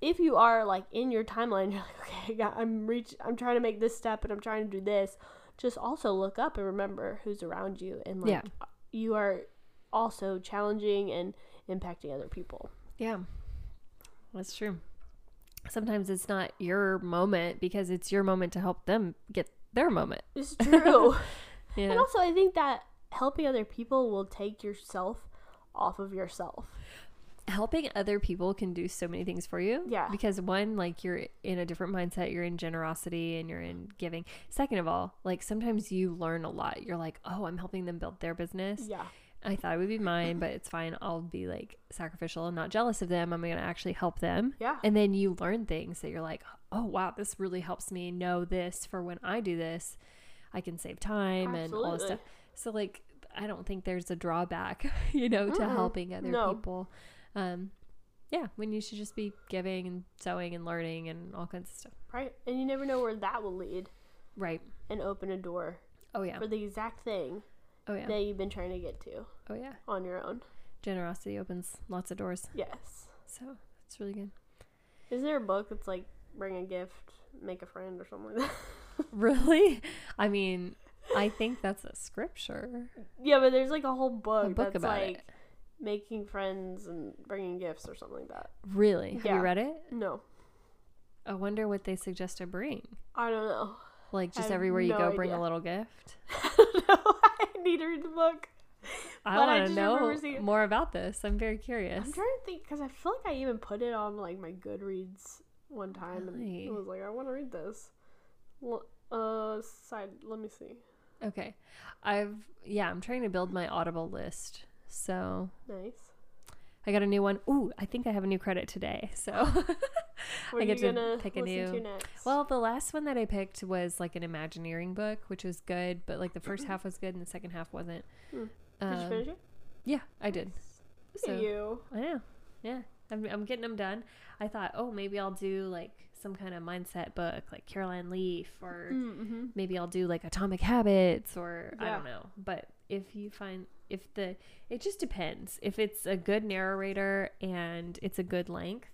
B: if you are like in your timeline you're like okay got, i'm reach i'm trying to make this step and i'm trying to do this just also look up and remember who's around you and like
A: Yeah.
B: you are also challenging and impacting other people
A: Yeah. That's true. Sometimes it's not your moment because it's your moment to help them get their moment.
B: it's true
A: You
B: and also i think that helping other people will take yourself off of yourself
A: helping other people can do so many things for you.
B: Yeah.
A: Because one, like you're in a different mindset, you're in generosity and you're in giving. Second of all, like sometimes you learn a lot. You're like, oh, I'm helping them build their business.
B: Yeah.
A: I thought it would be mine, but it's fine. I'll be like sacrificial and not jealous of them. I'm going to actually help them.
B: Yeah.
A: And then you learn things that you're like, oh, wow, this really helps me know this for when I do this. I can save time and all this stuff. So, like, I don't think there's a drawback, you know, to
B: Mm-mm.
A: helping other
B: No.
A: people. Um, yeah, when you should just be giving and sowing and learning and all kinds of stuff.
B: Right. And you never know where that will lead
A: Right.
B: and open a door
A: Oh, yeah.
B: for the exact thing
A: Oh, yeah.
B: that you've been trying to get to
A: Oh, yeah.
B: on your own.
A: Generosity opens lots of doors.
B: Yes.
A: So, it's really good.
B: Is there a book that's like bring a gift, make a friend, or something like that?
A: Really? I mean, I think that's a scripture.
B: yeah, but there's like a whole book,
A: A book
B: that's
A: about
B: like
A: it.
B: making friends and bringing gifts or something like that.
A: Really? Have
B: Yeah.
A: you read it?
B: No,
A: I wonder what they suggest to bring.
B: I don't know.
A: Like just everywhere you
B: no
A: go, bring a little gift.
B: I don't know. I need to read the book.
A: I want to know more about this. I'm very curious.
B: I'm trying to think because I feel like I even put it on like my Goodreads one time
A: Really?
B: and it was like I want to read this. Well, uh, side. Let me see.
A: Okay, I've yeah, I'm trying to build my Audible list. So
B: Nice.
A: I got a new one. Ooh, I think I have a new credit today. So I get to pick a new-
B: next?
A: Well, the last one that I picked was like an Imagineering book, which was good, but like the first half was good and the second half wasn't.
B: Hmm. did you
A: Um,
B: finish it?
A: Yeah, I did.
B: Look
A: so-
B: you.
A: I know. Yeah, I'm, I'm getting them done. I thought, oh, maybe I'll do like some kind of mindset book, like Caroline Leaf, or
B: Mm-hmm.
A: maybe I'll do like Atomic Habits, or I don't know. But if you find if the it just depends. If it's a good narrator and it's a good length,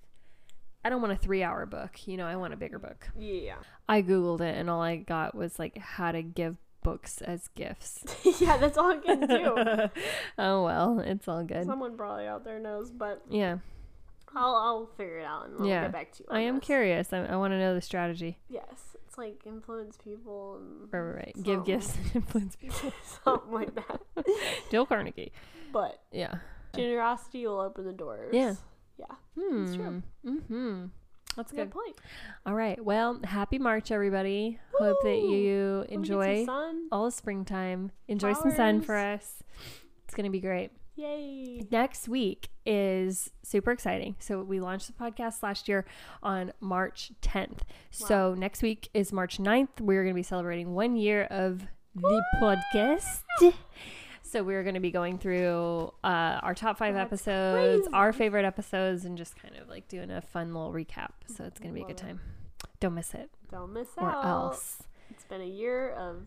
A: I don't want a three hour book. You know, I want a bigger book.
B: Yeah.
A: I googled it, and all I got was like how to give books as gifts.
B: yeah, that's all I can do.
A: oh well, it's all good.
B: Someone probably out there knows, but
A: Yeah,
B: I'll I'll figure it out and I'll
A: Yeah.
B: get back to you.
A: I am
B: this.
A: curious. I, I want to know the strategy.
B: Yes, like influence people and
A: Right, right, right. Give gifts and influence people.
B: something like that.
A: Dale Carnegie.
B: But
A: Yeah.
B: generosity will open the doors.
A: Yeah.
B: Yeah.
A: Hmm.
B: It's true.
A: Mm-hmm. That's
B: Good
A: good.
B: point.
A: All right. Well, happy March, everybody. Hope that you
B: Let me get some
A: enjoy all the springtime. Enjoy some sun for us. It's going to be great.
B: Yay.
A: Next week is super exciting. So, we launched the podcast last year on March 10th. So, next week is March 9th. We're going to be celebrating one year of the podcast. So, we're going to be going through uh, our top five
B: That's
A: episodes,
B: crazy.
A: our favorite episodes, and just kind of like doing a fun little recap. So, it's going to be a good time. Don't miss it,
B: Don't miss
A: or
B: out.
A: else.
B: It's been a year of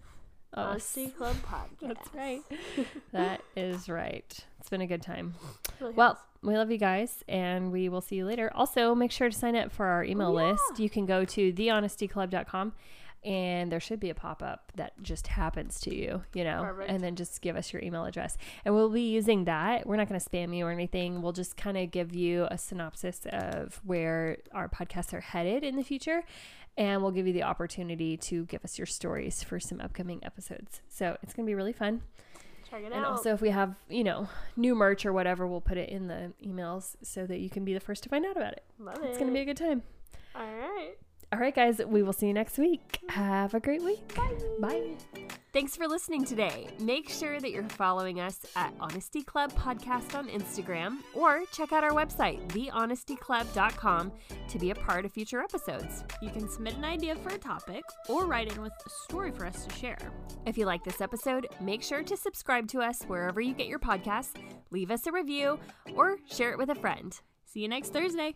A: Oh.
B: Honesty Club podcast.
A: That's right. That is right. It's been a good time.
B: Really
A: Well,
B: has.
A: we love you guys and we will see you later. Also, make sure to sign up for our email
B: Oh, yeah.
A: list. You can go to thehonestyclub.com and there should be a pop up that just happens to you, you know,
B: Perfect.
A: and then just give us your email address. And we'll be using that. We're not going to spam you or anything. We'll just kind of give you a synopsis of where our podcasts are headed in the future. And we'll give you the opportunity to give us your stories for some upcoming episodes. So it's going to be really fun.
B: check it
A: And
B: out.
A: And also, if we have, you know, new merch or whatever, we'll put it in the emails so that you can be the first to find out about it.
B: Love it.
A: It's going to be a good time.
B: All right.
A: All right, guys, we will see you next week. Have a great week.
B: Bye.
A: Bye. Thanks for listening today. Make sure that you're following us at Honesty Club Podcast on Instagram or check out our website, thehonestyclub.com, to be a part of future episodes.
B: You can submit an idea for a topic or write in with a story for us to share.
A: If you like this episode, make sure to subscribe to us wherever you get your podcasts, leave us a review, or share it with a friend.
B: See you next Thursday.